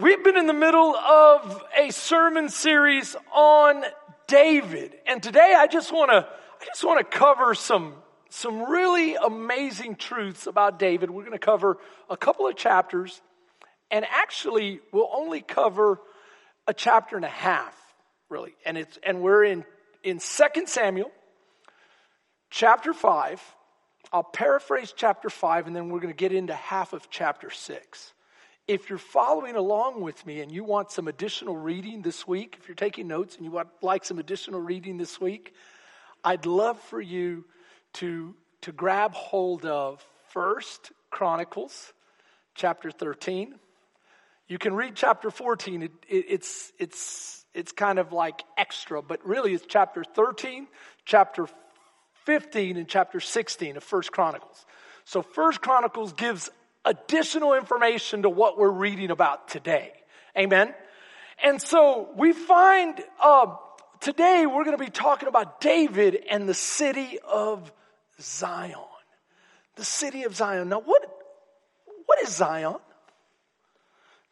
We've been in the middle of a sermon series on David. And today I just want to I just want to cover some some really amazing truths about David. We're going to cover a couple of chapters and actually we'll only cover a chapter and a half, really. And it's and we're in in 2 Samuel chapter 5. I'll paraphrase chapter 5 and then we're going to get into half of chapter 6 if you're following along with me and you want some additional reading this week, if you're taking notes and you would like some additional reading this week, I'd love for you to, to grab hold of First Chronicles chapter 13. You can read chapter 14. It, it, it's, it's, it's kind of like extra, but really it's chapter 13, chapter 15, and chapter 16 of First Chronicles. So First Chronicles gives additional information to what we're reading about today. Amen. And so we find uh, today we're going to be talking about David and the city of Zion. The city of Zion. Now, what, what is Zion?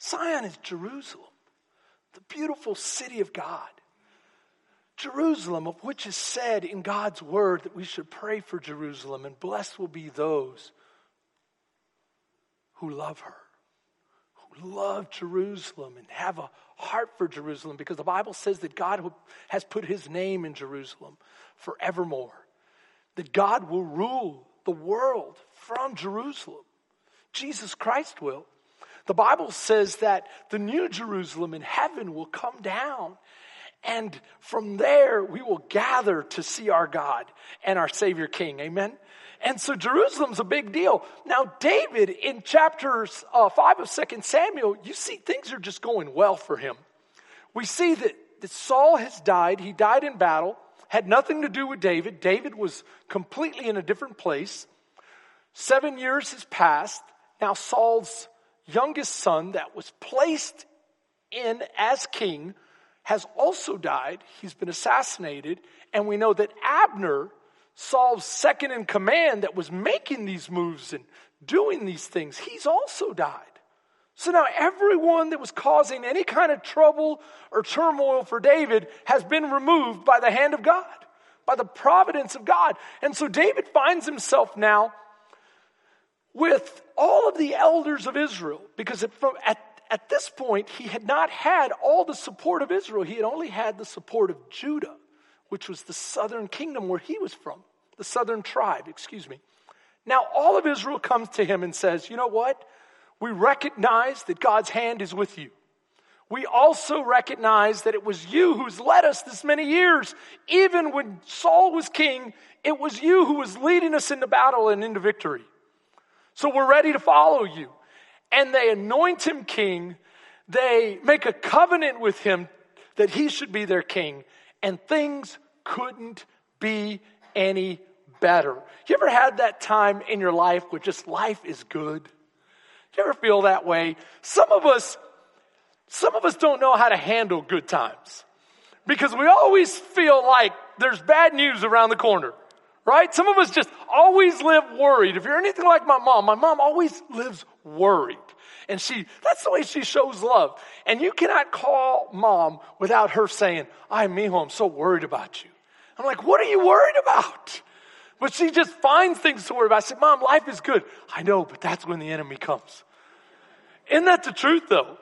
Zion is Jerusalem, the beautiful city of God. Jerusalem, of which is said in God's word that we should pray for Jerusalem, and blessed will be those who love her, who love Jerusalem and have a heart for Jerusalem because the Bible says that God has put his name in Jerusalem forevermore, that God will rule the world from Jerusalem. Jesus Christ will. The Bible says that the new Jerusalem in heaven will come down and from there we will gather to see our God and our Savior King. Amen. And so Jerusalem's a big deal. Now, David, in chapters uh, 5 of 2 Samuel, you see things are just going well for him. We see that, that Saul has died. He died in battle, had nothing to do with David. David was completely in a different place. Seven years has passed. Now, Saul's youngest son, that was placed in as king, has also died. He's been assassinated. And we know that Abner, Saul's second in command that was making these moves and doing these things, he's also died. So now everyone that was causing any kind of trouble or turmoil for David has been removed by the hand of God, by the providence of God. And so David finds himself now with all of the elders of Israel, because at, at this point, he had not had all the support of Israel. He had only had the support of Judah which was the southern kingdom where he was from, the southern tribe, excuse me. Now, all of Israel comes to him and says, You know what? We recognize that God's hand is with you. We also recognize that it was you who's led us this many years. Even when Saul was king, it was you who was leading us into battle and into victory. So we're ready to follow you. And they anoint him king. They make a covenant with him that he should be their king and things couldn't be any better. You ever had that time in your life where just life is good? You ever feel that way? Some of us, some of us don't know how to handle good times because we always feel like there's bad news around the corner, right? Some of us just always live worried. If you're anything like my mom, my mom always lives worried. And she, that's the way she shows love. And you cannot call mom without her saying, Ay, mijo, I'm so worried about you. I'm like, what are you worried about? But she just finds things to worry about. I said, Mom, life is good. I know, but that's when the enemy comes. Isn't that the truth though?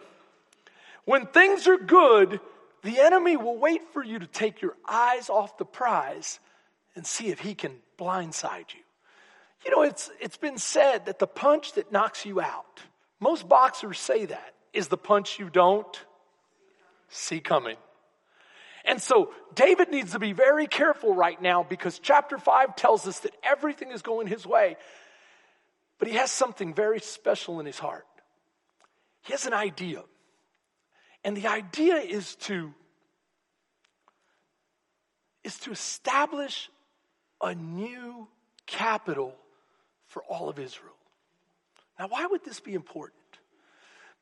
When things are good, the enemy will wait for you to take your eyes off the prize and see if he can blindside you. You know, it's, it's been said that the punch that knocks you out most boxers say that is the punch you don't see coming. And so David needs to be very careful right now because chapter 5 tells us that everything is going his way. But he has something very special in his heart. He has an idea. And the idea is to is to establish a new capital for all of Israel. Now, why would this be important?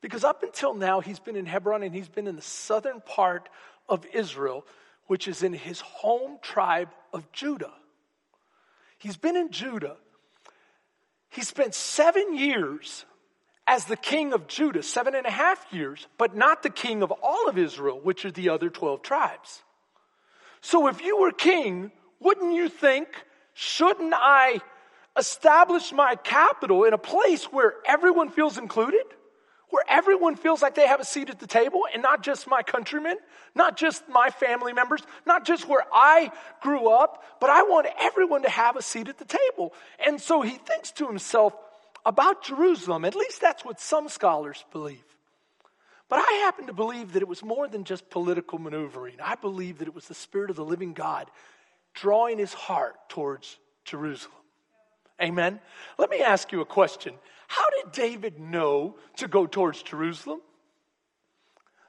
Because up until now, he's been in Hebron and he's been in the southern part of Israel, which is in his home tribe of Judah. He's been in Judah. He spent seven years as the king of Judah, seven and a half years, but not the king of all of Israel, which are the other 12 tribes. So if you were king, wouldn't you think, shouldn't I establish my capital in a place where everyone feels included? Where everyone feels like they have a seat at the table and not just my countrymen, not just my family members, not just where I grew up, but I want everyone to have a seat at the table. And so he thinks to himself, about Jerusalem. At least that's what some scholars believe. But I happen to believe that it was more than just political maneuvering. I believe that it was the Spirit of the living God drawing his heart towards Jerusalem. Amen? Let me ask you a question. How did David know to go towards Jerusalem?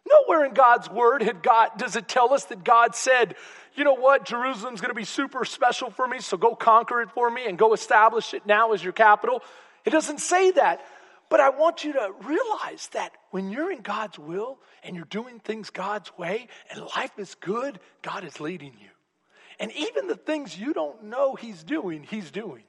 Nowhere in God's word had God, does it tell us that God said, you know what, Jerusalem's going to be super special for me, so go conquer it for me and go establish it now as your capital. It doesn't say that. But I want you to realize that when you're in God's will and you're doing things God's way and life is good, God is leading you. And even the things you don't know He's doing, He's doing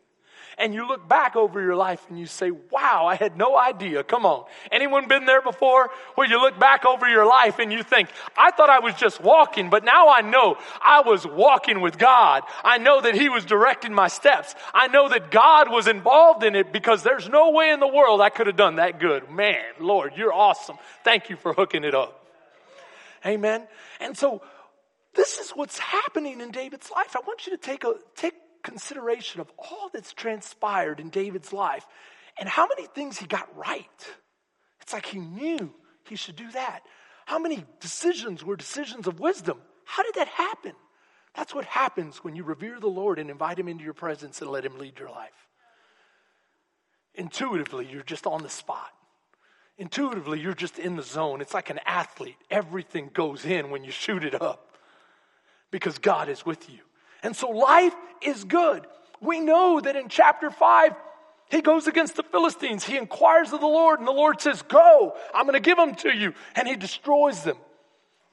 and you look back over your life and you say, wow, I had no idea. Come on. Anyone been there before where you look back over your life and you think, I thought I was just walking, but now I know I was walking with God. I know that He was directing my steps. I know that God was involved in it because there's no way in the world I could have done that good. Man, Lord, you're awesome. Thank you for hooking it up. Amen. And so this is what's happening in David's life. I want you to take a, take consideration of all that's transpired in David's life and how many things he got right. It's like he knew he should do that. How many decisions were decisions of wisdom? How did that happen? That's what happens when you revere the Lord and invite him into your presence and let him lead your life. Intuitively, you're just on the spot. Intuitively, you're just in the zone. It's like an athlete. Everything goes in when you shoot it up because God is with you. And so life is good. We know that in chapter 5, he goes against the Philistines. He inquires of the Lord, and the Lord says, Go, I'm going to give them to you. And he destroys them.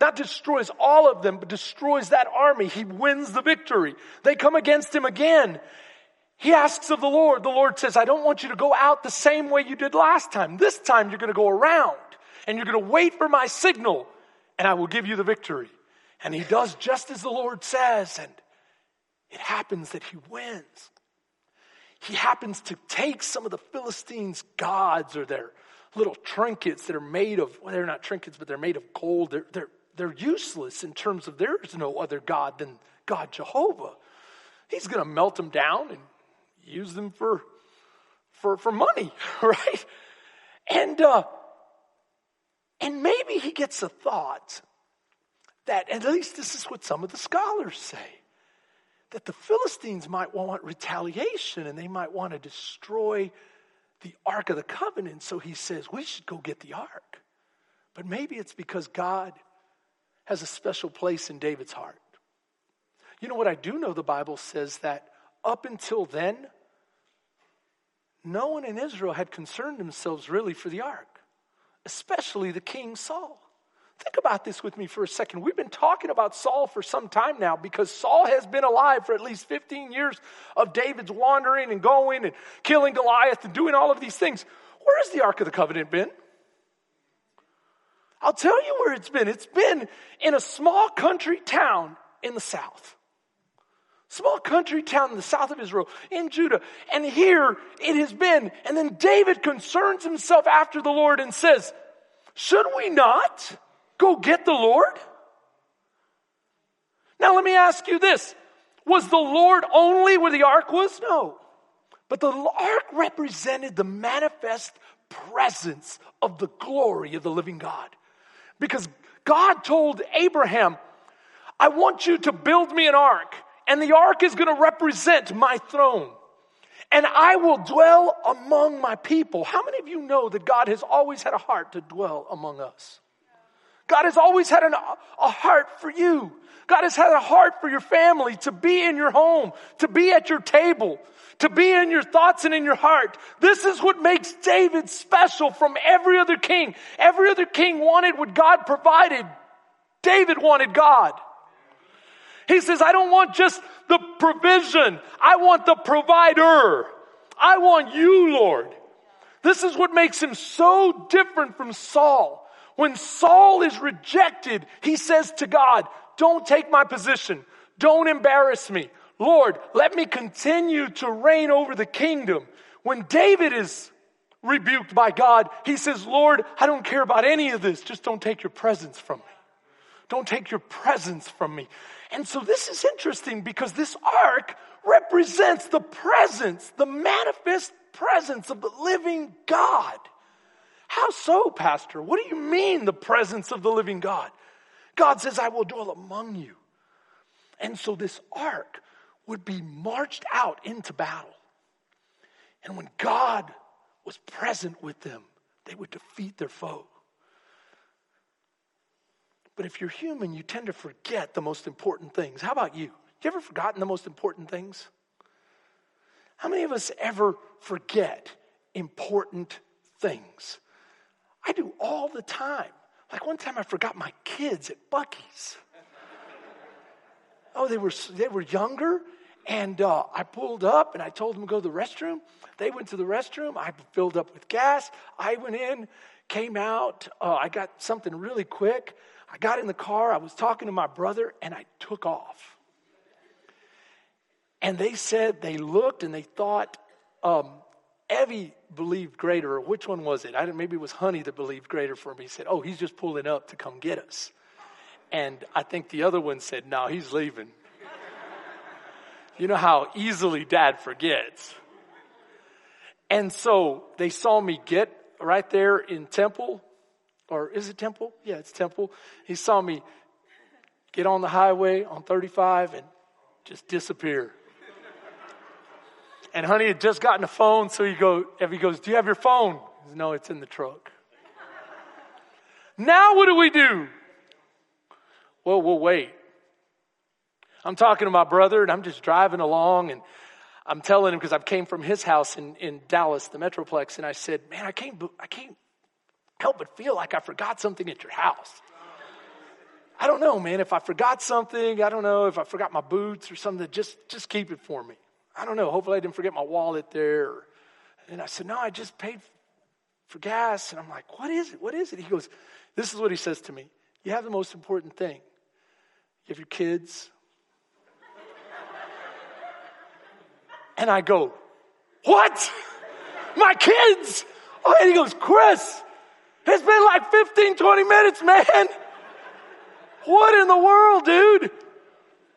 Not destroys all of them, but destroys that army. He wins the victory. They come against him again. He asks of the Lord. The Lord says, I don't want you to go out the same way you did last time. This time you're going to go around and you're going to wait for my signal and I will give you the victory. And he does just as the Lord says. And it happens that he wins. He happens to take some of the Philistines' gods or their little trinkets that are made of, well, they're not trinkets, but they're made of gold. They're, they're, they're useless in terms of there is no other God than God Jehovah. He's going to melt them down and use them for, for, for money, right? And, uh, and maybe he gets a thought that, at least this is what some of the scholars say that the Philistines might want retaliation and they might want to destroy the Ark of the Covenant. So he says, we should go get the Ark. But maybe it's because God has a special place in David's heart. You know what I do know the Bible says that up until then, no one in Israel had concerned themselves really for the ark, especially the king Saul. Think about this with me for a second. We've been talking about Saul for some time now because Saul has been alive for at least 15 years of David's wandering and going and killing Goliath and doing all of these things. Where has the Ark of the Covenant been? I'll tell you where it's been. It's been in a small country town in the south. Small country town in the south of Israel, in Judah. And here it has been. And then David concerns himself after the Lord and says, Should we not? Go get the Lord? Now, let me ask you this Was the Lord only where the ark was? No. But the ark represented the manifest presence of the glory of the living God. Because God told Abraham, I want you to build me an ark, and the ark is going to represent my throne. And I will dwell among my people. How many of you know that God has always had a heart to dwell among us? God has always had an, a heart for you. God has had a heart for your family to be in your home, to be at your table, to be in your thoughts and in your heart. This is what makes David special from every other king. Every other king wanted what God provided. David wanted God. He says, I don't want just the provision. I want the provider. I want you, Lord. This is what makes him so different from Saul. When Saul is rejected, he says to God, don't take my position. Don't embarrass me. Lord, let me continue to reign over the kingdom. When David is rebuked by God, he says, Lord, I don't care about any of this. Just don't take your presence from me. Don't take your presence from me. And so this is interesting because this ark represents the presence, the manifest presence of the living God. How so, Pastor? What do you mean the presence of the living God? God says, I will dwell among you. And so this ark would be marched out into battle. And when God was present with them, they would defeat their foe. But if you're human, you tend to forget the most important things. How about you? You ever forgotten the most important things? How many of us ever forget important things? I do all the time. Like one time I forgot my kids at Buc-ee's. Oh, they were, they were younger, and uh, I pulled up and I told them to go to the restroom. They went to the restroom. I filled up with gas. I went in, came out. Uh, I got something really quick. I got in the car. I was talking to my brother, and I took off. And they said they looked and they thought um, Evie believed greater, or which one was it? I don't, maybe it was Honey that believed greater for me. He said, Oh, he's just pulling up to come get us. And I think the other one said, No, he's leaving. you know how easily dad forgets. And so they saw me get right there in Temple, or is it Temple? Yeah, it's Temple. He saw me get on the highway on 35 and just disappear. And honey had just gotten a phone, so he go, Evie goes, Do you have your phone? Says, no, it's in the truck. now what do we do? Well, we'll wait. I'm talking to my brother and I'm just driving along and I'm telling him because I came from his house in, in Dallas, the Metroplex, and I said, Man, I can't, I can't help but feel like I forgot something at your house. I don't know, man. If I forgot something, I don't know if I forgot my boots or something, just, just keep it for me. I don't know. Hopefully, I didn't forget my wallet there. And I said, No, I just paid for gas. And I'm like, What is it? What is it? He goes, This is what he says to me You have the most important thing. You have your kids. and I go, What? My kids? Oh, and he goes, Chris, it's been like 15, 20 minutes, man. What in the world, dude?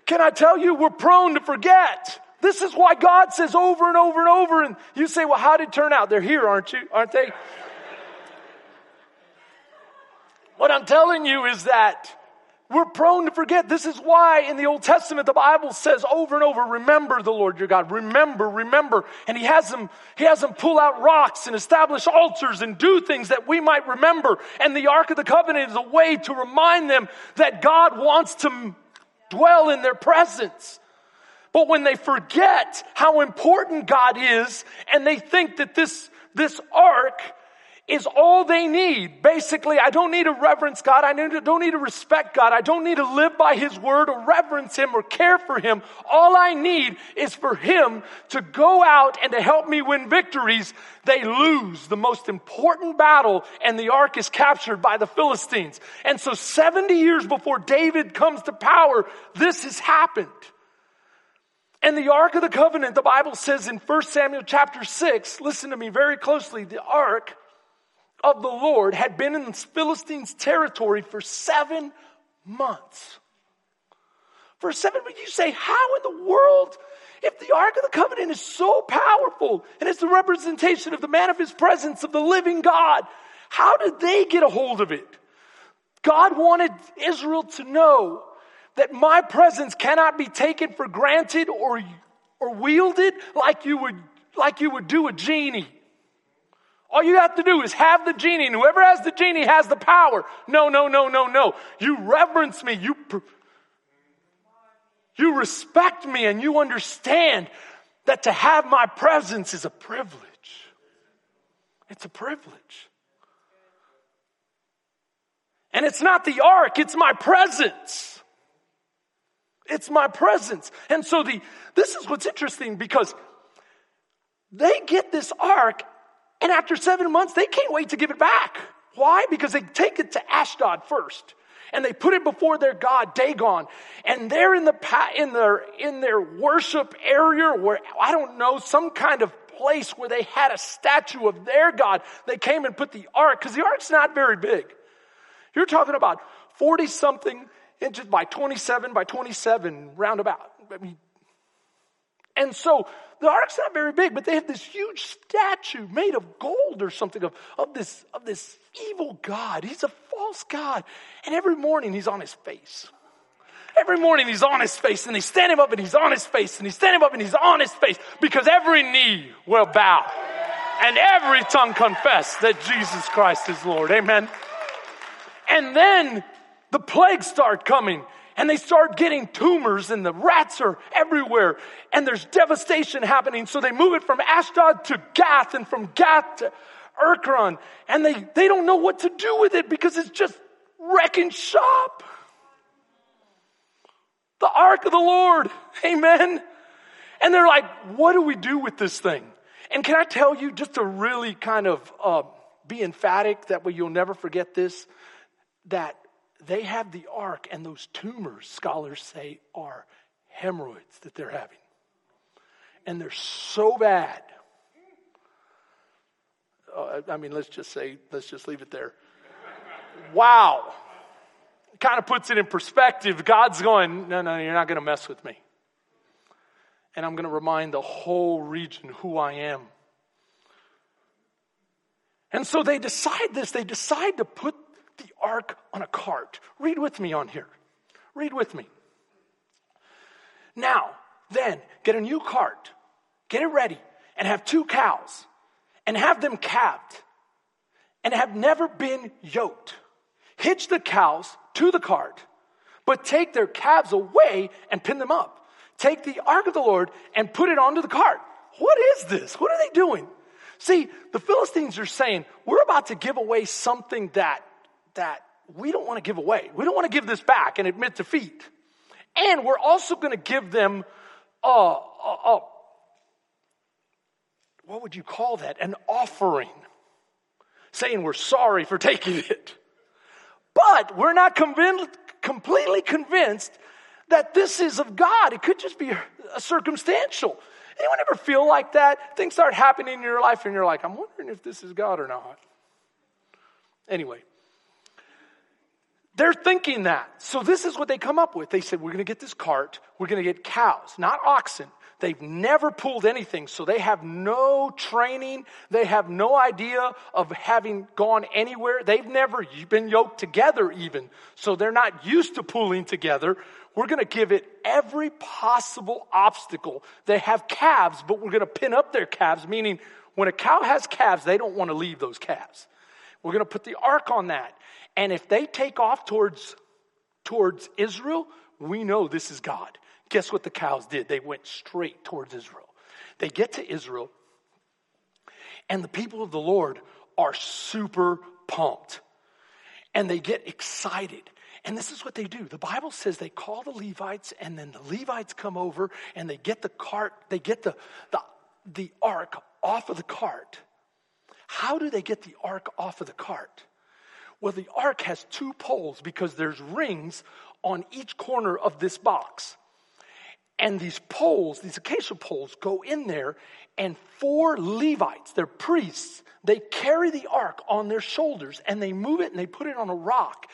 Can I tell you, we're prone to forget. This is why God says over and over and over. And you say, well, how did it turn out? They're here, aren't you? Aren't they? what I'm telling you is that we're prone to forget. This is why in the Old Testament the Bible says over and over, remember the Lord your God. Remember, remember. And he has them, he has them pull out rocks and establish altars and do things that we might remember. And the Ark of the Covenant is a way to remind them that God wants to dwell in their presence. But when they forget how important God is and they think that this, this ark is all they need. Basically, I don't need to reverence God. I don't need to respect God. I don't need to live by His word or reverence Him or care for Him. All I need is for Him to go out and to help me win victories. They lose the most important battle and the ark is captured by the Philistines. And so 70 years before David comes to power, this has happened. And the Ark of the Covenant, the Bible says in 1 Samuel chapter 6, listen to me very closely, the Ark of the Lord had been in the Philistines' territory for seven months. For seven months, you say, how in the world, if the Ark of the Covenant is so powerful and it's the representation of the manifest presence of the living God, how did they get a hold of it? God wanted Israel to know that my presence cannot be taken for granted or, or wielded like you would, like you would do a genie. All you have to do is have the genie, and whoever has the genie has the power. No, no, no, no, no. You reverence me. You, you respect me, and you understand that to have my presence is a privilege. It's a privilege. And it's not the ark, it's my presence. It's my presence. And so the, this is what's interesting because they get this ark And after seven months, they can't wait to give it back. Why? Because they take it to Ashdod first. And they put it before their God, Dagon. And they're in the, in their, in their worship area where, I don't know, some kind of place where they had a statue of their God. They came and put the ark, because the ark's not very big. You're talking about 40 something inches by 27 by 27 roundabout. I mean, and so the ark's not very big, but they have this huge statue made of gold or something of, of this, of this evil God. He's a false God. And every morning he's on his face. Every morning he's on his face and they stand him up and he's on his face and he stand him up and he's on his face because every knee will bow and every tongue confess that Jesus Christ is Lord. Amen. And then the plagues start coming and they start getting tumors and the rats are everywhere and there's devastation happening. So they move it from Ashdod to Gath and from Gath to Ekron and they, they don't know what to do with it because it's just wrecking shop. The ark of the Lord. Amen. And they're like, what do we do with this thing? And can I tell you, just to really kind of uh, be emphatic, that way you'll never forget this, that they have the ark, and those tumors, scholars say, are hemorrhoids that they're having. And they're so bad. Uh, I mean, let's just say, let's just leave it there. Wow. Kind of puts it in perspective. God's going, no, no, you're not going to mess with me. And I'm going to remind the whole region who I am. And so they decide this. They decide to put the ark on a cart. Read with me on here. Read with me. Now, then, get a new cart, get it ready, and have two cows, and have them calved, and have never been yoked. Hitch the cows to the cart, but take their calves away and pin them up. Take the ark of the Lord and put it onto the cart. What is this? What are they doing? See, the Philistines are saying, we're about to give away something that that we don't want to give away. We don't want to give this back and admit defeat. And we're also going to give them a, a, a what would you call that? An offering. Saying we're sorry for taking it. But we're not convinced, completely convinced that this is of God. It could just be a circumstantial. Anyone ever feel like that? Things start happening in your life and you're like, I'm wondering if this is God or not. Anyway, they're thinking that. So this is what they come up with. They said, we're going to get this cart. We're going to get cows, not oxen. They've never pulled anything, so they have no training. They have no idea of having gone anywhere. They've never been yoked together, even. So they're not used to pulling together. We're going to give it every possible obstacle. They have calves, but we're going to pin up their calves, meaning when a cow has calves, they don't want to leave those calves. We're going to put the ark on that. And if they take off towards, towards Israel, we know this is God. Guess what the cows did? They went straight towards Israel. They get to Israel, and the people of the Lord are super pumped. And they get excited. And this is what they do. The Bible says they call the Levites, and then the Levites come over and they get the cart, they get the, the, the ark off of the cart. How do they get the ark off of the cart? Well, the ark has two poles because there's rings on each corner of this box. And these poles, these acacia poles, go in there, and four Levites, they're priests, they carry the ark on their shoulders and they move it and they put it on a rock.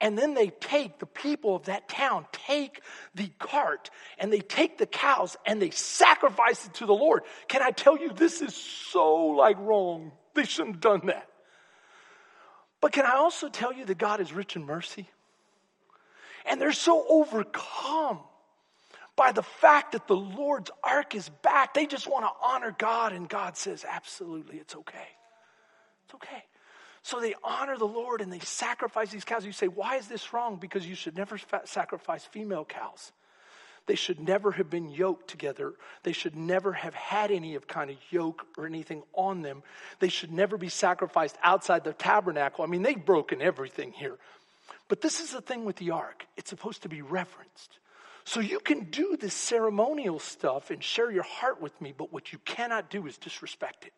And then they take, the people of that town take the cart and they take the cows and they sacrifice it to the Lord. Can I tell you, this is so like wrong. They shouldn't have done that. But can I also tell you that God is rich in mercy? And they're so overcome by the fact that the Lord's ark is back. They just want to honor God, and God says, absolutely, it's okay. It's okay. So they honor the Lord and they sacrifice these cows. You say, why is this wrong? Because you should never sacrifice female cows. They should never have been yoked together. They should never have had any of kind of yoke or anything on them. They should never be sacrificed outside the tabernacle. I mean, they've broken everything here. But this is the thing with the ark. It's supposed to be reverenced. So you can do this ceremonial stuff and share your heart with me, but what you cannot do is disrespect it.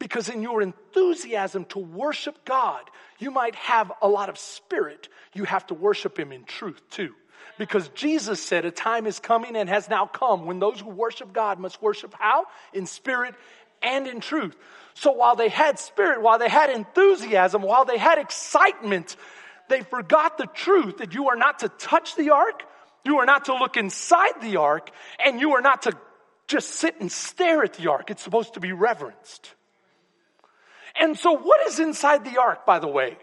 Because in your enthusiasm to worship God, you might have a lot of spirit. You have to worship Him in truth too. Because Jesus said a time is coming and has now come when those who worship God must worship how? In spirit and in truth. So while they had spirit, while they had enthusiasm, while they had excitement, they forgot the truth that you are not to touch the ark, you are not to look inside the ark, and you are not to just sit and stare at the ark. It's supposed to be reverenced. And so what is inside the ark, by the way?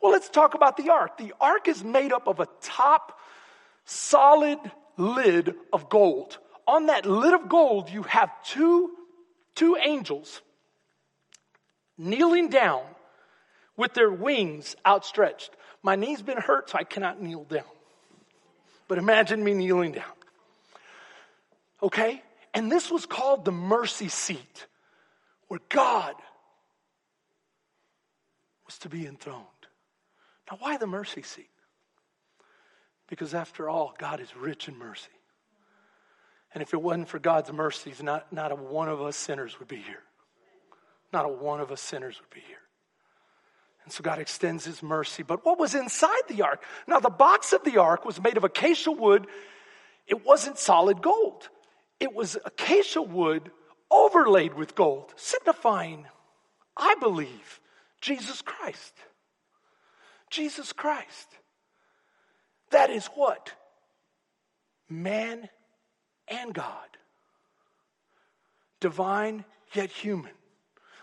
Well, let's talk about the ark. The ark is made up of a top solid lid of gold. On that lid of gold, you have two, two angels kneeling down with their wings outstretched. My knee's been hurt, so I cannot kneel down. But imagine me kneeling down. Okay? And this was called the mercy seat, where God was to be enthroned. Now, why the mercy seat? Because after all, God is rich in mercy. And if it wasn't for God's mercies, not, not a one of us sinners would be here. Not a one of us sinners would be here. And so God extends his mercy. But what was inside the ark? Now, the box of the ark was made of acacia wood. It wasn't solid gold, it was acacia wood overlaid with gold, signifying, I believe, Jesus Christ. Jesus Christ. That is what? Man and God. Divine yet human.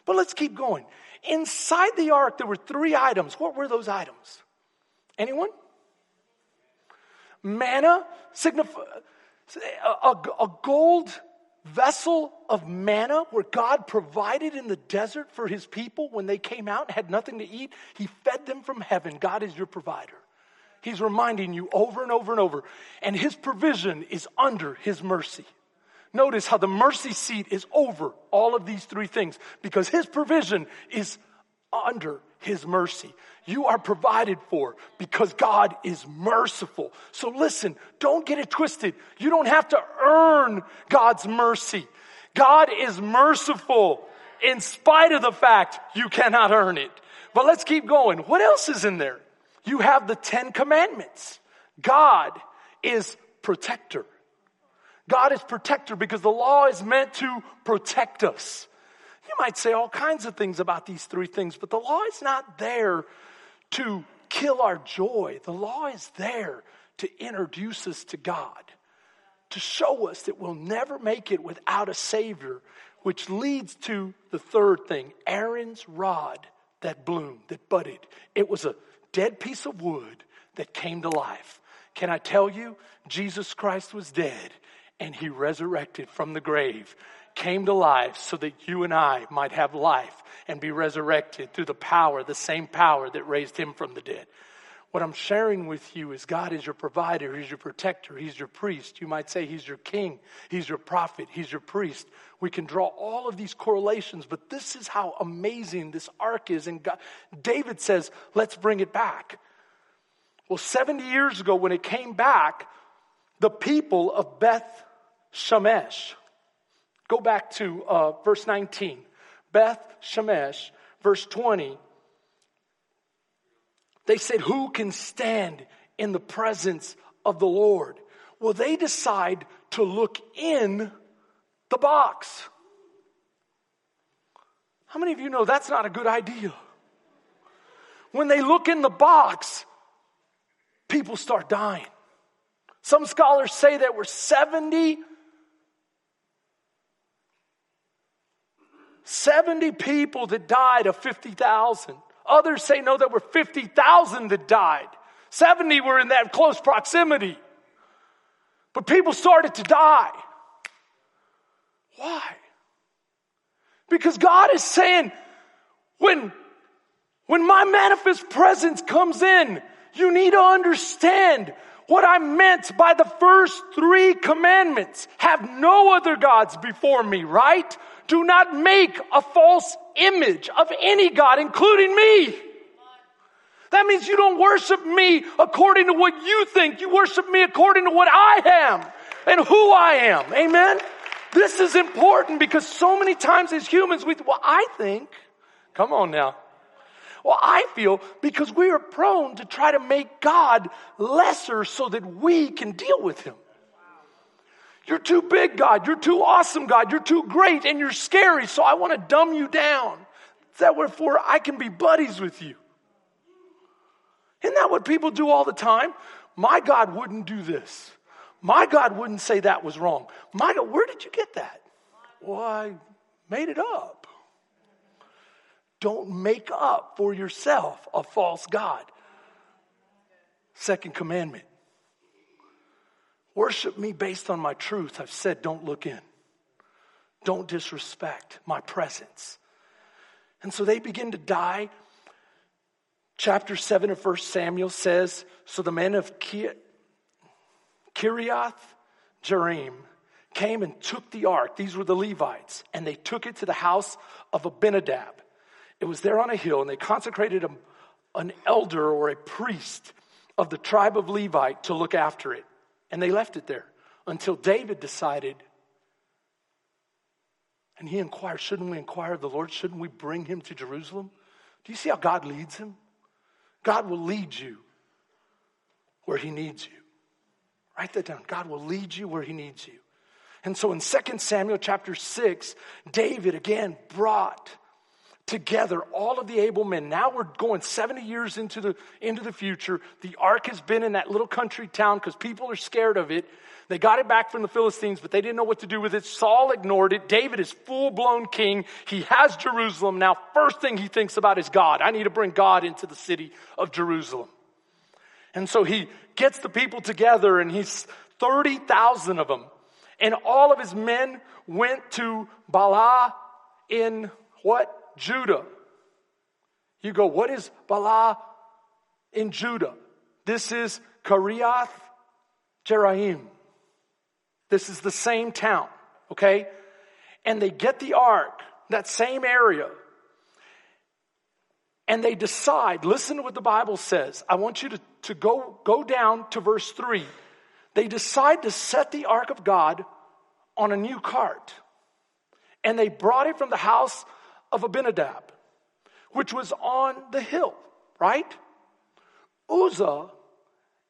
But let's keep going. Inside the ark, there were three items. What were those items? Anyone? Manna, signify, a, a, a gold vessel of manna where God provided in the desert for his people when they came out and had nothing to eat. He fed them from heaven. God is your provider. He's reminding you over and over and over. And his provision is under his mercy. Notice how the mercy seat is over all of these three things because his provision is under his mercy. You are provided for because God is merciful. So listen, don't get it twisted. You don't have to earn God's mercy. God is merciful in spite of the fact you cannot earn it. But let's keep going. What else is in there? You have the Ten Commandments. God is protector. God is protector because the law is meant to protect us. You might say all kinds of things about these three things, but the law is not there to kill our joy. The law is there to introduce us to God, to show us that we'll never make it without a Savior, which leads to the third thing Aaron's rod that bloomed, that budded. It was a dead piece of wood that came to life. Can I tell you, Jesus Christ was dead and he resurrected from the grave, came to life so that you and I might have life and be resurrected through the power, the same power that raised him from the dead. What I'm sharing with you is God is your provider, He's your protector, He's your priest. You might say He's your king, He's your prophet, He's your priest. We can draw all of these correlations, but this is how amazing this ark is. And God, David says, let's bring it back. Well, 70 years ago, when it came back, the people of Beth Shemesh, go back to uh, verse 19. Beth Shemesh, verse 20. They said, Who can stand in the presence of the Lord? Well, they decide to look in the box. How many of you know that's not a good idea? When they look in the box, people start dying. Some scholars say there were 70, 70 people that died of 50,000. Others say no, there were 50,000 that died. 70 were in that close proximity. But people started to die. Why? Because God is saying, when, when my manifest presence comes in, you need to understand what I meant by the first three commandments. Have no other gods before me, right? Do not make a false image of any God, including me. That means you don't worship me according to what you think. You worship me according to what I am and who I am. Amen? This is important because so many times as humans, we, well, I think, come on now. Well, I feel because we are prone to try to make God lesser so that we can deal with Him. You're too big, God. You're too awesome, God. You're too great and you're scary, so I want to dumb you down. That wherefore I can be buddies with you. Isn't that what people do all the time? My God wouldn't do this. My God wouldn't say that was wrong. My God, where did you get that? Well, I made it up. Don't make up for yourself a false God. Second commandment worship me based on my truth. I've said, don't look in, don't disrespect my presence. And so they begin to die. Chapter 7 of 1 Samuel says So the men of Kiriath Jearim came and took the ark. These were the Levites, and they took it to the house of Abinadab. It was there on a hill, and they consecrated a, an elder or a priest of the tribe of Levite to look after it. And they left it there until David decided, and he inquired, shouldn't we inquire of the Lord? Shouldn't we bring him to Jerusalem? Do you see how God leads him? God will lead you where he needs you. Write that down. God will lead you where he needs you. And so in 2 Samuel chapter 6, David again brought together all of the able men. Now we're going 70 years into the, into the future. The ark has been in that little country town because people are scared of it. They got it back from the Philistines, but they didn't know what to do with it. Saul ignored it. David is full blown king. He has Jerusalem. Now, first thing he thinks about is God. I need to bring God into the city of Jerusalem. And so he gets the people together and he's 30,000 of them. And all of his men went to Baalah in what? Judah. You go, what is Baalah in Judah? This is Kiriath Jearim. This is the same town, okay? And they get the ark, that same area, and they decide, listen to what the Bible says. I want you to, to go, go down to verse 3. They decide to set the ark of God on a new cart. And they brought it from the house of Abinadab, which was on the hill, right? Uzzah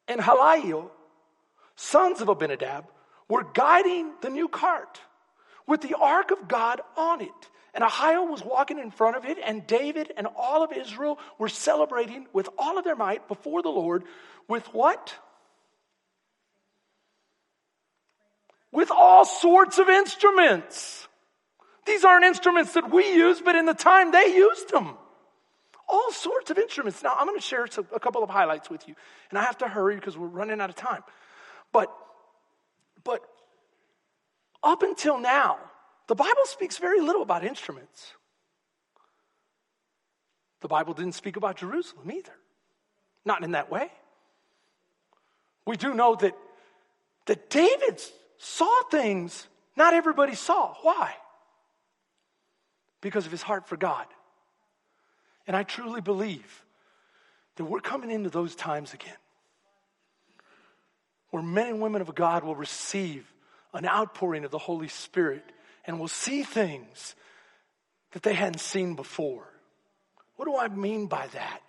and Halaiel, sons of Abinadab, were guiding the new cart with the ark of God on it. And Ahio was walking in front of it, and David and all of Israel were celebrating with all of their might before the Lord with what? With all sorts of instruments. These aren't instruments that we use, but in the time they used them. All sorts of instruments. Now, I'm going to share a couple of highlights with you, and I have to hurry because we're running out of time. But, but up until now, the Bible speaks very little about instruments. The Bible didn't speak about Jerusalem either. Not in that way. We do know that, that David saw things not everybody saw. Why? Because of his heart for God. And I truly believe that we're coming into those times again where men and women of God will receive an outpouring of the Holy Spirit and will see things that they hadn't seen before. What do I mean by that?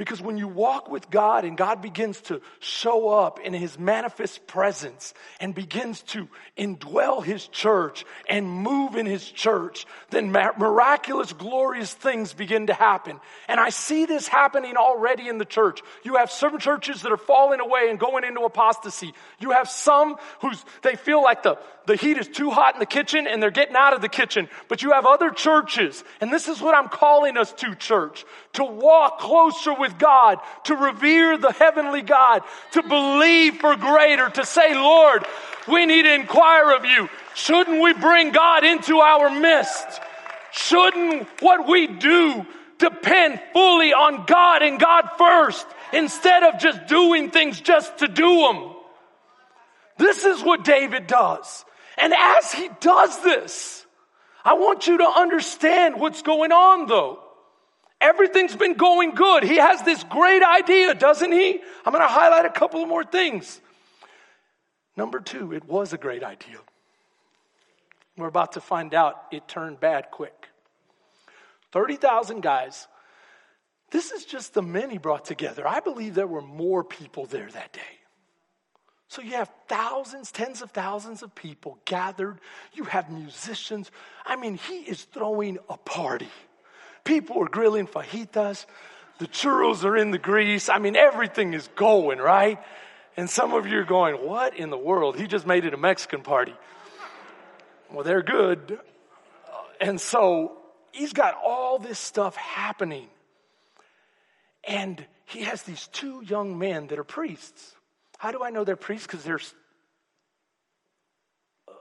Because when you walk with God and God begins to show up in His manifest presence and begins to indwell His church and move in His church, then miraculous, glorious things begin to happen. And I see this happening already in the church. You have some churches that are falling away and going into apostasy. You have some who's, they feel like the, the heat is too hot in the kitchen and they're getting out of the kitchen. But you have other churches, and this is what I'm calling us to, church, to walk closer with God, to revere the heavenly God, to believe for greater, to say, Lord, we need to inquire of you. Shouldn't we bring God into our midst? Shouldn't what we do depend fully on God and God first instead of just doing things just to do them? This is what David does. And as he does this, I want you to understand what's going on though. Everything's been going good. He has this great idea, doesn't he? I'm going to highlight a couple of more things. Number two, it was a great idea. We're about to find out it turned bad quick. 30,000 guys. This is just the men he brought together. I believe there were more people there that day. So you have thousands, tens of thousands of people gathered. You have musicians. I mean, he is throwing a party. People are grilling fajitas. The churros are in the grease. I mean, everything is going, right? And some of you are going, What in the world? He just made it a Mexican party. Well, they're good. And so he's got all this stuff happening. And he has these two young men that are priests. How do I know they're priests? Because they're uh,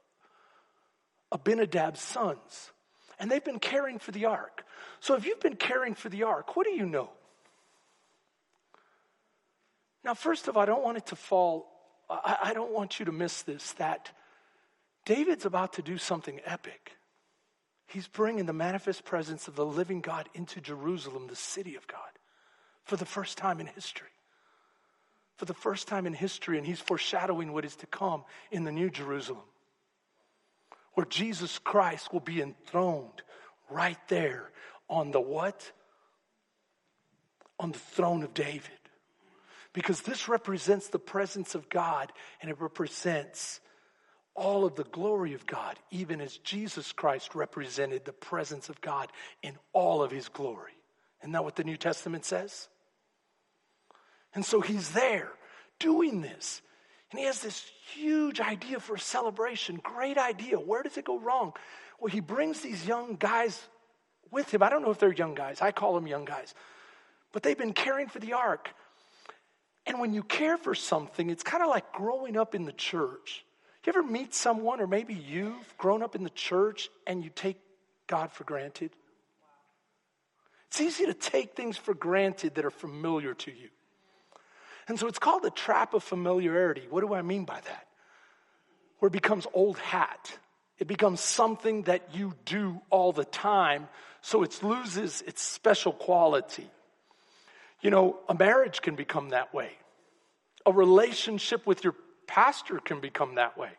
Abinadab's sons. And they've been caring for the ark. So if you've been caring for the ark, what do you know? Now, first of all, I don't want it to fall, I, I don't want you to miss this that David's about to do something epic. He's bringing the manifest presence of the living God into Jerusalem, the city of God, for the first time in history. For the first time in history, and he's foreshadowing what is to come in the New Jerusalem, where Jesus Christ will be enthroned right there on the what? On the throne of David because this represents the presence of God and it represents all of the glory of God, even as Jesus Christ represented the presence of God in all of his glory. Isn't that what the New Testament says? And so he's there doing this. And he has this huge idea for a celebration. Great idea. Where does it go wrong? Well, he brings these young guys with him. I don't know if they're young guys. I call them young guys. But they've been caring for the ark. And when you care for something, it's kind of like growing up in the church. You ever meet someone, or maybe you've grown up in the church and you take God for granted? It's easy to take things for granted that are familiar to you. And so it's called the trap of familiarity. What do I mean by that? Where it becomes old hat. It becomes something that you do all the time, so it loses its special quality. You know, a marriage can become that way. A relationship with your pastor can become that way.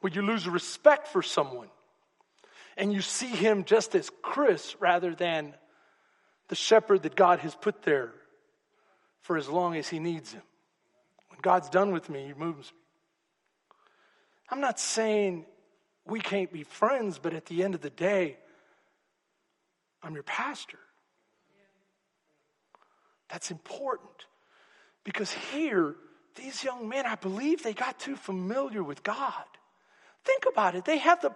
Where you lose respect for someone and you see him just as Chris rather than the shepherd that God has put there for as long as he needs him. When God's done with me, he moves me. I'm not saying we can't be friends, but at the end of the day, I'm your pastor. That's important. Because here, these young men, I believe they got too familiar with God. Think about it. They have the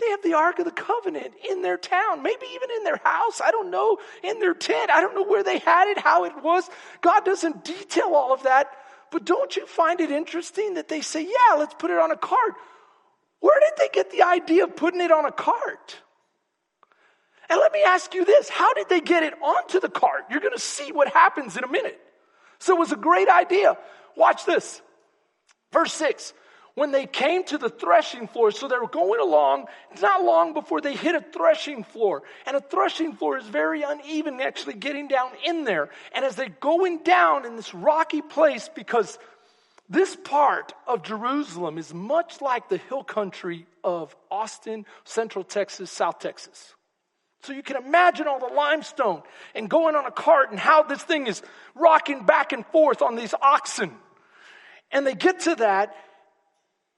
they have the Ark of the Covenant in their town, maybe even in their house. I don't know, in their tent. I don't know where they had it, how it was. God doesn't detail all of that. But don't you find it interesting that they say, yeah, let's put it on a cart? Where did they get the idea of putting it on a cart? And let me ask you this how did they get it onto the cart? You're going to see what happens in a minute. So it was a great idea. Watch this. Verse 6 when they came to the threshing floor. So they were going along, not long before they hit a threshing floor. And a threshing floor is very uneven, actually getting down in there. And as they're going down in this rocky place, because this part of Jerusalem is much like the hill country of Austin, Central Texas, South Texas. So you can imagine all the limestone and going on a cart and how this thing is rocking back and forth on these oxen. And they get to that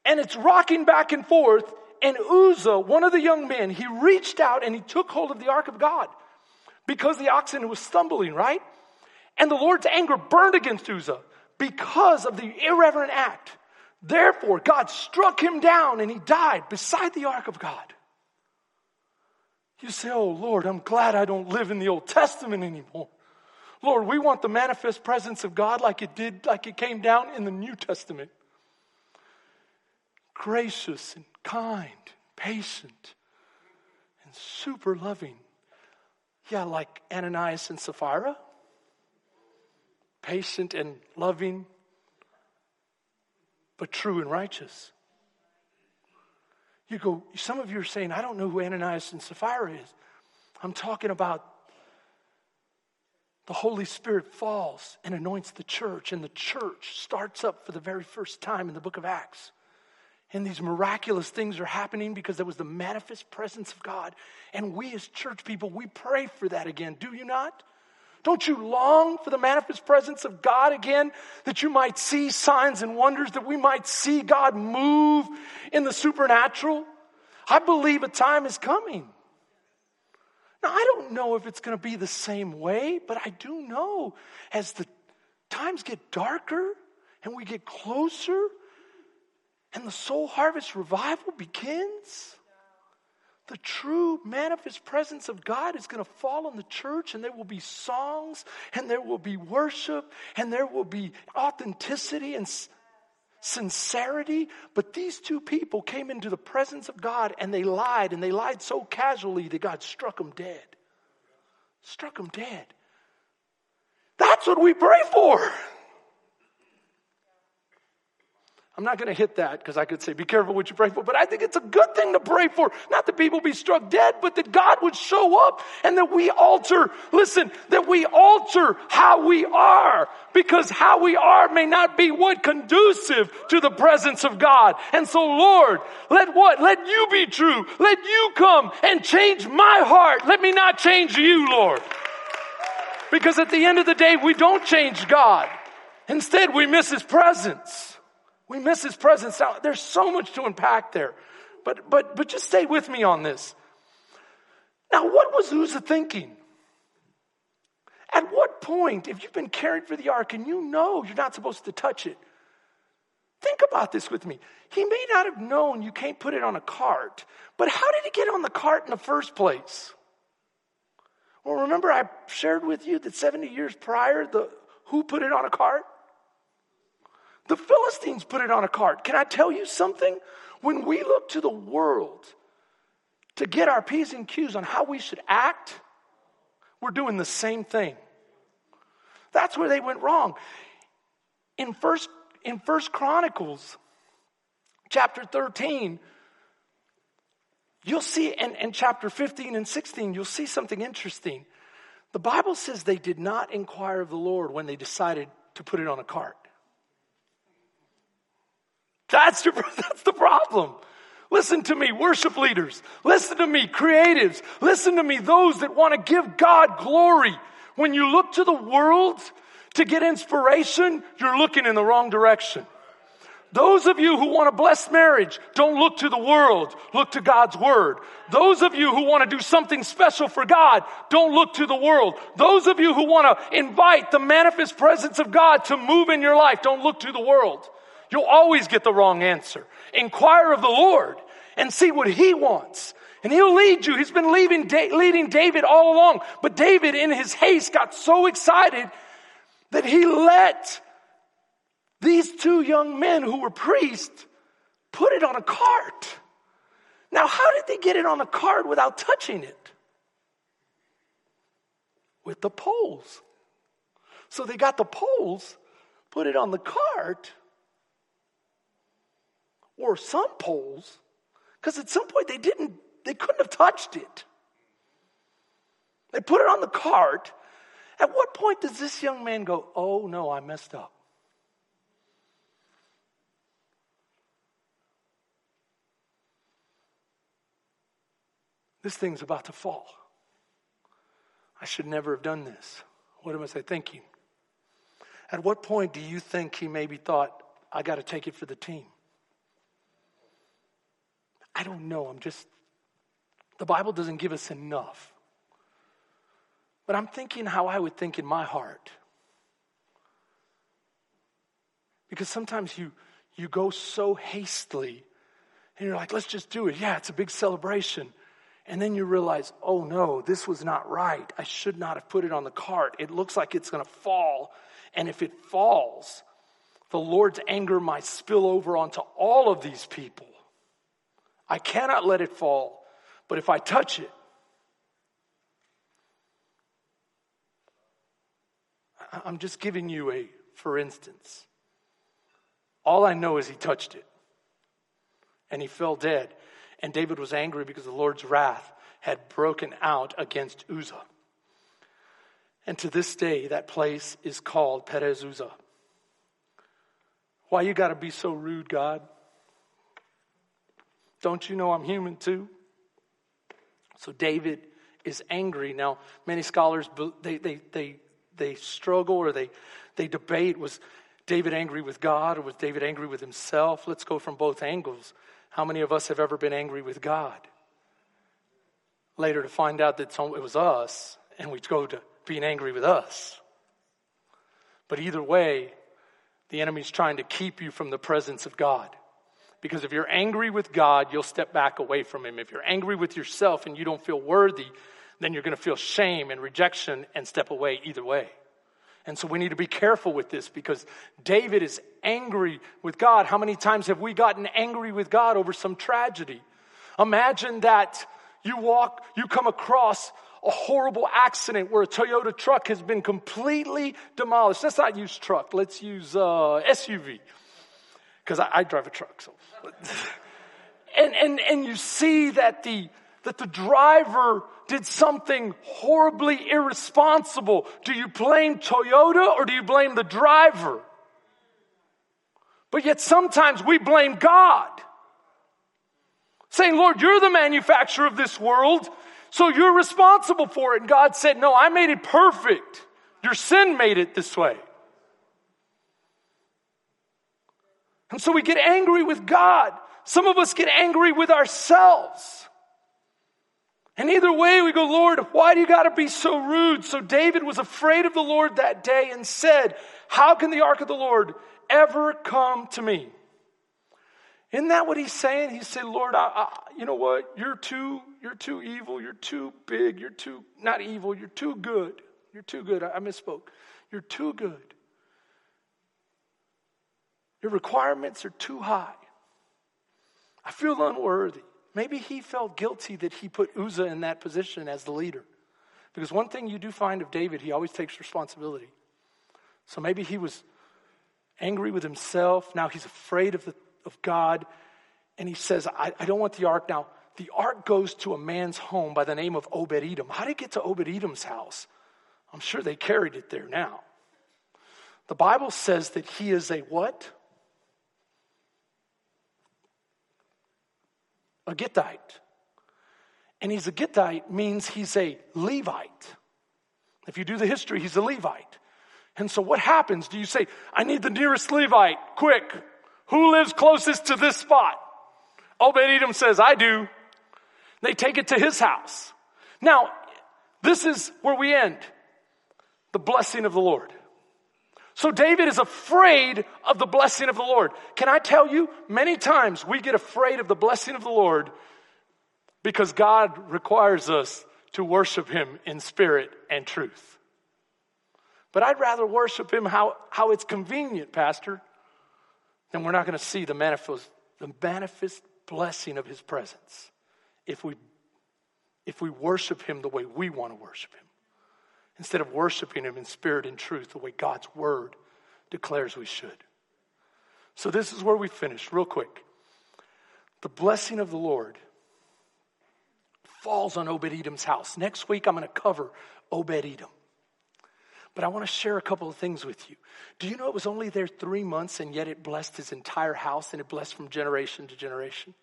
and it's rocking back and forth. And Uzzah, one of the young men, he reached out and he took hold of the ark of God because the oxen was stumbling, right? And the Lord's anger burned against Uzzah because of the irreverent act. Therefore, God struck him down and he died beside the ark of God. You say, Oh Lord, I'm glad I don't live in the Old Testament anymore. Lord, we want the manifest presence of God like it did, like it came down in the New Testament. Gracious and kind, patient, and super loving. Yeah, like Ananias and Sapphira. Patient and loving, but true and righteous. You go, some of you are saying, I don't know who Ananias and Sapphira is. I'm talking about the Holy Spirit falls and anoints the church, and the church starts up for the very first time in the book of Acts. And these miraculous things are happening because there was the manifest presence of God. And we as church people, we pray for that again. Do you not? Don't you long for the manifest presence of God again? That you might see signs and wonders, that we might see God move in the supernatural? I believe a time is coming. Now, I don't know if it's going to be the same way, but I do know as the times get darker and we get closer and the soul harvest revival begins, the true manifest presence of God is going to fall on the church, and there will be songs, and there will be worship, and there will be authenticity and sincerity. But these two people came into the presence of God and they lied, and they lied so casually that God struck them dead. Struck them dead. That's what we pray for. I'm not going to hit that because I could say, be careful what you pray for, but I think it's a good thing to pray for. Not that people be struck dead, but that God would show up and that we alter, listen, that we alter how we are because how we are may not be what conducive to the presence of God. And so Lord, let what? Let you be true. Let you come and change my heart. Let me not change you, Lord. Because at the end of the day, we don't change God. Instead, we miss his presence. We miss his presence. Now, there's so much to unpack there. But, but, but just stay with me on this. Now, what was Uzzah thinking? At what point, if you've been carried for the ark and you know you're not supposed to touch it, think about this with me. He may not have known you can't put it on a cart, but how did it get on the cart in the first place? Well, remember I shared with you that 70 years prior, the who put it on a cart? The Philistines put it on a cart. Can I tell you something? When we look to the world to get our P's and Q's on how we should act, we're doing the same thing. That's where they went wrong. In first, in first Chronicles, chapter 13, you'll see, and, and chapter 15 and 16, you'll see something interesting. The Bible says they did not inquire of the Lord when they decided to put it on a cart. That's the, that's the problem. Listen to me, worship leaders. Listen to me, creatives. Listen to me, those that want to give God glory. When you look to the world to get inspiration, you're looking in the wrong direction. Those of you who want to bless marriage, don't look to the world, look to God's word. Those of you who want to do something special for God, don't look to the world. Those of you who want to invite the manifest presence of God to move in your life, don't look to the world. You'll always get the wrong answer. Inquire of the Lord and see what He wants. And He'll lead you. He's been leading, leading David all along. But David, in his haste, got so excited that he let these two young men who were priests put it on a cart. Now, how did they get it on a cart without touching it? With the poles. So they got the poles, put it on the cart, or some poles, because at some point they didn't, they couldn't have touched it. They put it on the cart. At what point does this young man go, Oh no, I messed up? This thing's about to fall. I should never have done this. What am I thinking? At what point do you think he maybe thought, I got to take it for the team? I don't know. I'm just, the Bible doesn't give us enough. But I'm thinking how I would think in my heart. Because sometimes you, you go so hastily and you're like, let's just do it. Yeah, it's a big celebration. And then you realize, oh no, this was not right. I should not have put it on the cart. It looks like it's going to fall. And if it falls, the Lord's anger might spill over onto all of these people. I cannot let it fall, but if I touch it, I'm just giving you a for instance. All I know is he touched it and he fell dead. And David was angry because the Lord's wrath had broken out against Uzzah. And to this day, that place is called Perez Uzzah. Why you got to be so rude, God? Don't you know I'm human too? So David is angry. Now, many scholars, they, they, they, they struggle or they, they debate was David angry with God or was David angry with himself? Let's go from both angles. How many of us have ever been angry with God? Later to find out that it was us and we go to being angry with us. But either way, the enemy's trying to keep you from the presence of God. Because if you're angry with God, you'll step back away from Him. If you're angry with yourself and you don't feel worthy, then you're going to feel shame and rejection and step away either way. And so we need to be careful with this because David is angry with God. How many times have we gotten angry with God over some tragedy? Imagine that you walk, you come across a horrible accident where a Toyota truck has been completely demolished. Let's not use truck. Let's use uh, SUV because I, I, drive a truck. So, and and and you see that the that the driver did something horribly irresponsible. Do you blame Toyota or do you blame the driver? But yet sometimes we blame God. Saying, Lord, you're the manufacturer of this world, so you're responsible for it. And God said, No, I made it perfect. Your sin made it this way. And so we get angry with God. Some of us get angry with ourselves. And either way, we go, Lord, why do you got to be so rude? So David was afraid of the Lord that day and said, How can the ark of the Lord ever come to me? Isn't that what he's saying? He said, Lord, I, I, you know what? You're too, you're too evil. You're too big. You're too, not evil. You're too good. You're too good. I, I misspoke. You're too good. Your requirements are too high. I feel unworthy. Maybe he felt guilty that he put Uzzah in that position as the leader. Because one thing you do find of David, he always takes responsibility. So maybe he was angry with himself. Now he's afraid of, the, of God. And he says, I, I don't want the ark. Now, the ark goes to a man's home by the name of Obed Edom. How did it get to Obed Edom's house? I'm sure they carried it there now. The Bible says that he is a what? A Gittite. And he's a Gittite means he's a Levite. If you do the history, he's a Levite. And so what happens? Do you say, I need the nearest Levite, quick. Who lives closest to this spot? Obed Edom says, I do. They take it to his house. Now, this is where we end. The blessing of the Lord. So David is afraid of the blessing of the Lord. Can I tell you, many times we get afraid of the blessing of the Lord because God requires us to worship Him in spirit and truth. But I'd rather worship Him how, how it's convenient, Pastor, than we're not going to see the manifest, the manifest blessing of His presence if we, if we worship Him the way we want to worship Him instead of worshiping Him in spirit and truth the way God's Word declares we should. So, this is where we finish, real quick. The blessing of the Lord falls on Obed Edom's house. Next week, I'm going to cover Obed Edom. But I want to share a couple of things with you. Do you know it was only there three months and yet it blessed his entire house and it blessed from generation to generation?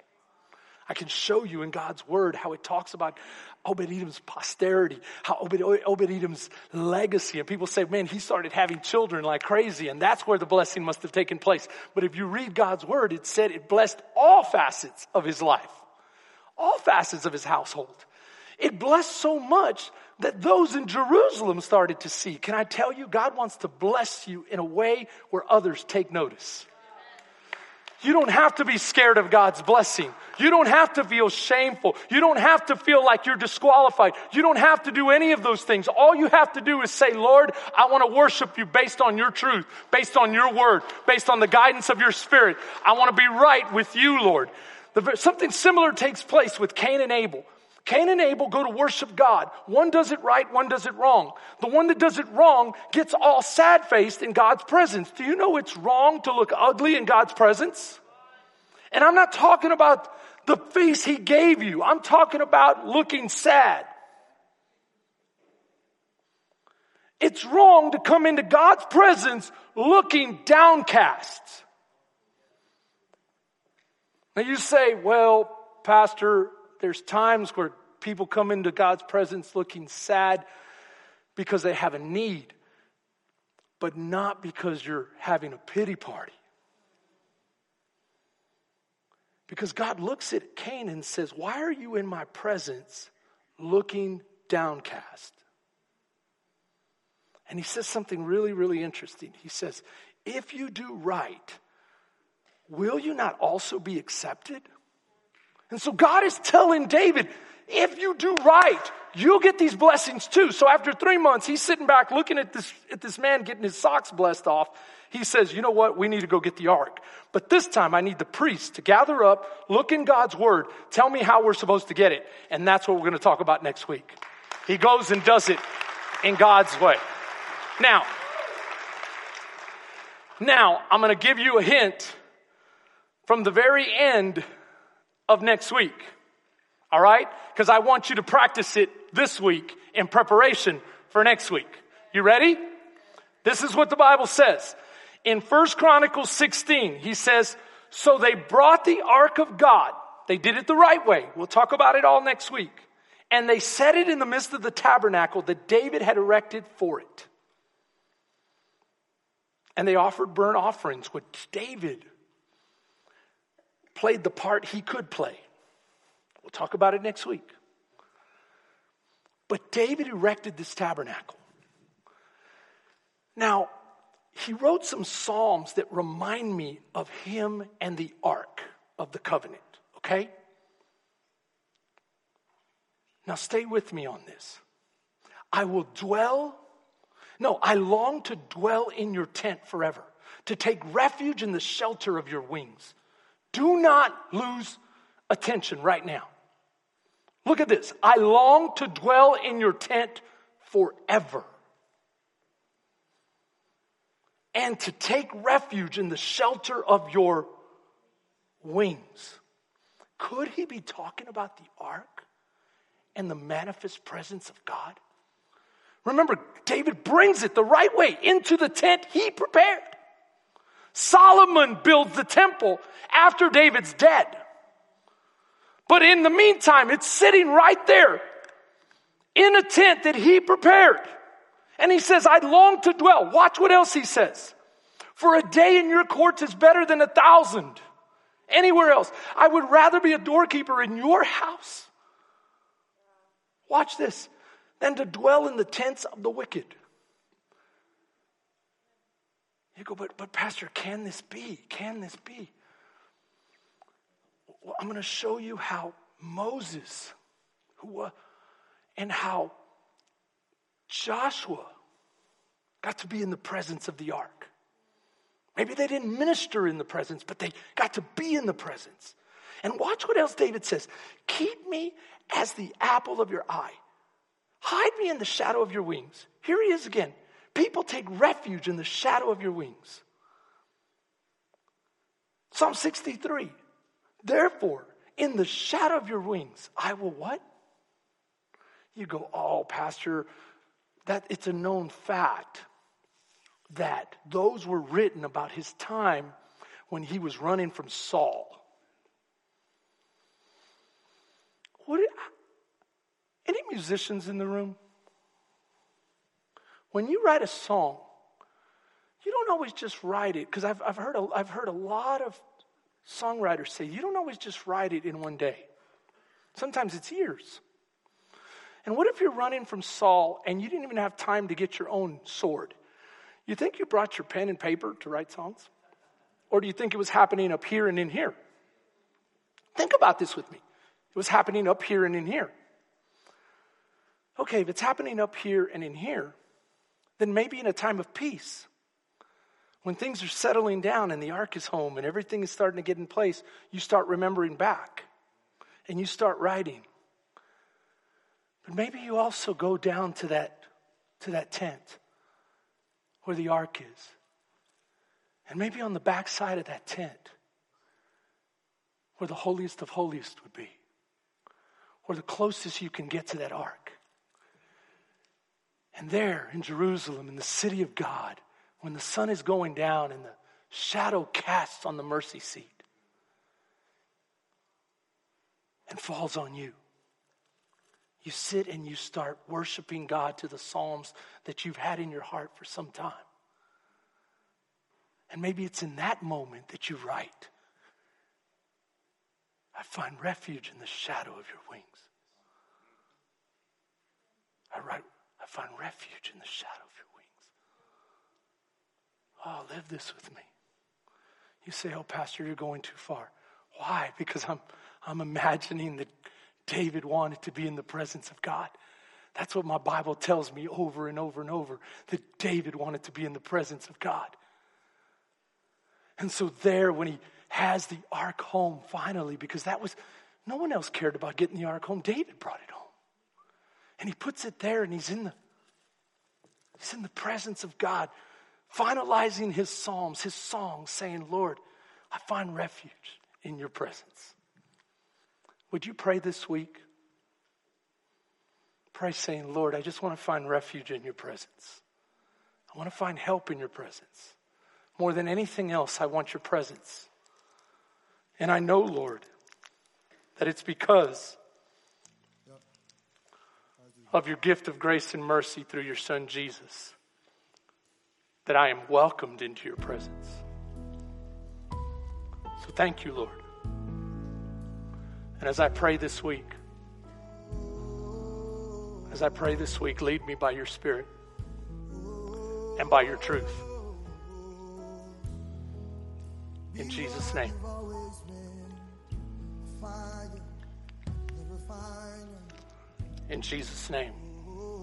I can show you in God's word how it talks about Obed Edom's posterity, how Obed, Edom's legacy. And people say, man, he started having children like crazy, and that's where the blessing must have taken place. But if you read God's word, it said it blessed all facets of his life, all facets of his household. It blessed so much that those in Jerusalem started to see. Can I tell you, God wants to bless you in a way where others take notice. You don't have to be scared of God's blessing. You don't have to feel shameful. You don't have to feel like you're disqualified. You don't have to do any of those things. All you have to do is say, Lord, I want to worship you based on your truth, based on your word, based on the guidance of your spirit. I want to be right with you, Lord. The, something similar takes place with Cain and Abel. Cain and Abel go to worship God. One does it right, one does it wrong. The one that does it wrong gets all sad faced in God's presence. Do you know it's wrong to look ugly in God's presence? And I'm not talking about the face he gave you. I'm talking about looking sad. It's wrong to come into God's presence looking downcast. Now you say, well, Pastor, there's times where people come into God's presence looking sad because they have a need, but not because you're having a pity party. Because God looks at Cain and says, Why are you in my presence looking downcast? And he says something really, really interesting. He says, If you do right, will you not also be accepted? And so God is telling David, if you do right, you'll get these blessings too. So after three months, he's sitting back looking at this, at this man getting his socks blessed off. He says, you know what? We need to go get the ark. But this time I need the priest to gather up, look in God's word, tell me how we're supposed to get it. And that's what we're going to talk about next week. He goes and does it in God's way. Now, now I'm going to give you a hint from the very end of next week. All right? Because I want you to practice it this week in preparation for next week. You ready? This is what the Bible says. In First Chronicles 16, he says, So they brought the ark of God. They did it the right way. We'll talk about it all next week. And they set it in the midst of the tabernacle that David had erected for it. And they offered burnt offerings, which David played the part he could play. We'll talk about it next week. But David erected this tabernacle. Now, he wrote some psalms that remind me of him and the ark of the covenant, okay? Now, stay with me on this. I will dwell, no, I long to dwell in your tent forever, to take refuge in the shelter of your wings. Do not lose attention right now. Look at this. I long to dwell in your tent forever and to take refuge in the shelter of your wings. Could he be talking about the ark and the manifest presence of God? Remember, David brings it the right way into the tent he prepared. Solomon builds the temple after David's dead. But in the meantime, it's sitting right there in a tent that he prepared. And he says, I long to dwell. Watch what else he says. For a day in your courts is better than a thousand anywhere else. I would rather be a doorkeeper in your house. Watch this. Than to dwell in the tents of the wicked. You go, but, but Pastor, can this be? Can this be? Well, I'm going to show you how Moses, who, uh, and how Joshua got to be in the presence of the ark. Maybe they didn't minister in the presence, but they got to be in the presence. And watch what else David says Keep me as the apple of your eye, hide me in the shadow of your wings. Here he is again. People take refuge in the shadow of your wings. Psalm 63. Therefore, in the shadow of your wings, I will what? You go, oh, Pastor, that it's a known fact that those were written about his time when he was running from Saul. What, any musicians in the room? When you write a song, you don't always just write it, because I've, I've, heard a, I've heard a lot of songwriters say you don't always just write it in one day. Sometimes it's years. And what if you're running from Saul and you didn't even have time to get your own sword? You think you brought your pen and paper to write songs? Or do you think it was happening up here and in here? Think about this with me. It was happening up here and in here. Okay, if it's happening up here and in here, then maybe in a time of peace, when things are settling down and the ark is home and everything is starting to get in place, you start remembering back and you start writing. But maybe you also go down to that, to that tent where the ark is. And maybe on the back side of that tent, where the holiest of holiest would be, or the closest you can get to that ark. And there in Jerusalem, in the city of God, when the sun is going down and the shadow casts on the mercy seat, and falls on you. You sit and you start worshiping God to the Psalms that you've had in your heart for some time. And maybe it's in that moment that you write, I find refuge in the shadow of your wings. I write, find refuge in the shadow of your wings. Oh, live this with me. You say, Oh, Pastor, you're going too far. Why? Because I'm, I'm imagining that David wanted to be in the presence of God. That's what my Bible tells me over and over and over that David wanted to be in the presence of God. And so, there, when he has the ark home finally, because that was, no one else cared about getting the ark home. David brought it home. And he puts it there and he's in the, he's in the presence of God, finalizing his psalms, his songs, saying, Lord, I find refuge in your presence. Would you pray this week? Pray saying, Lord, I just want to find refuge in your presence. I want to find help in your presence. More than anything else, I want your presence. And I know, Lord, that it's because of your gift of grace and mercy through your Son Jesus that I am welcomed into your presence. So thank you, Lord. And as I pray this week, as I pray this week, lead me by your Spirit and by your truth. In Jesus' name. In Jesus' name,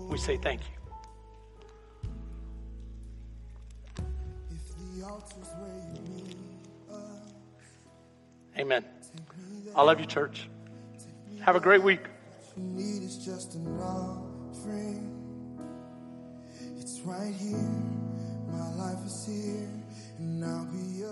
we say thank you. Amen. I love you, church. Have a great week. It's right here. My life is here, and I'll be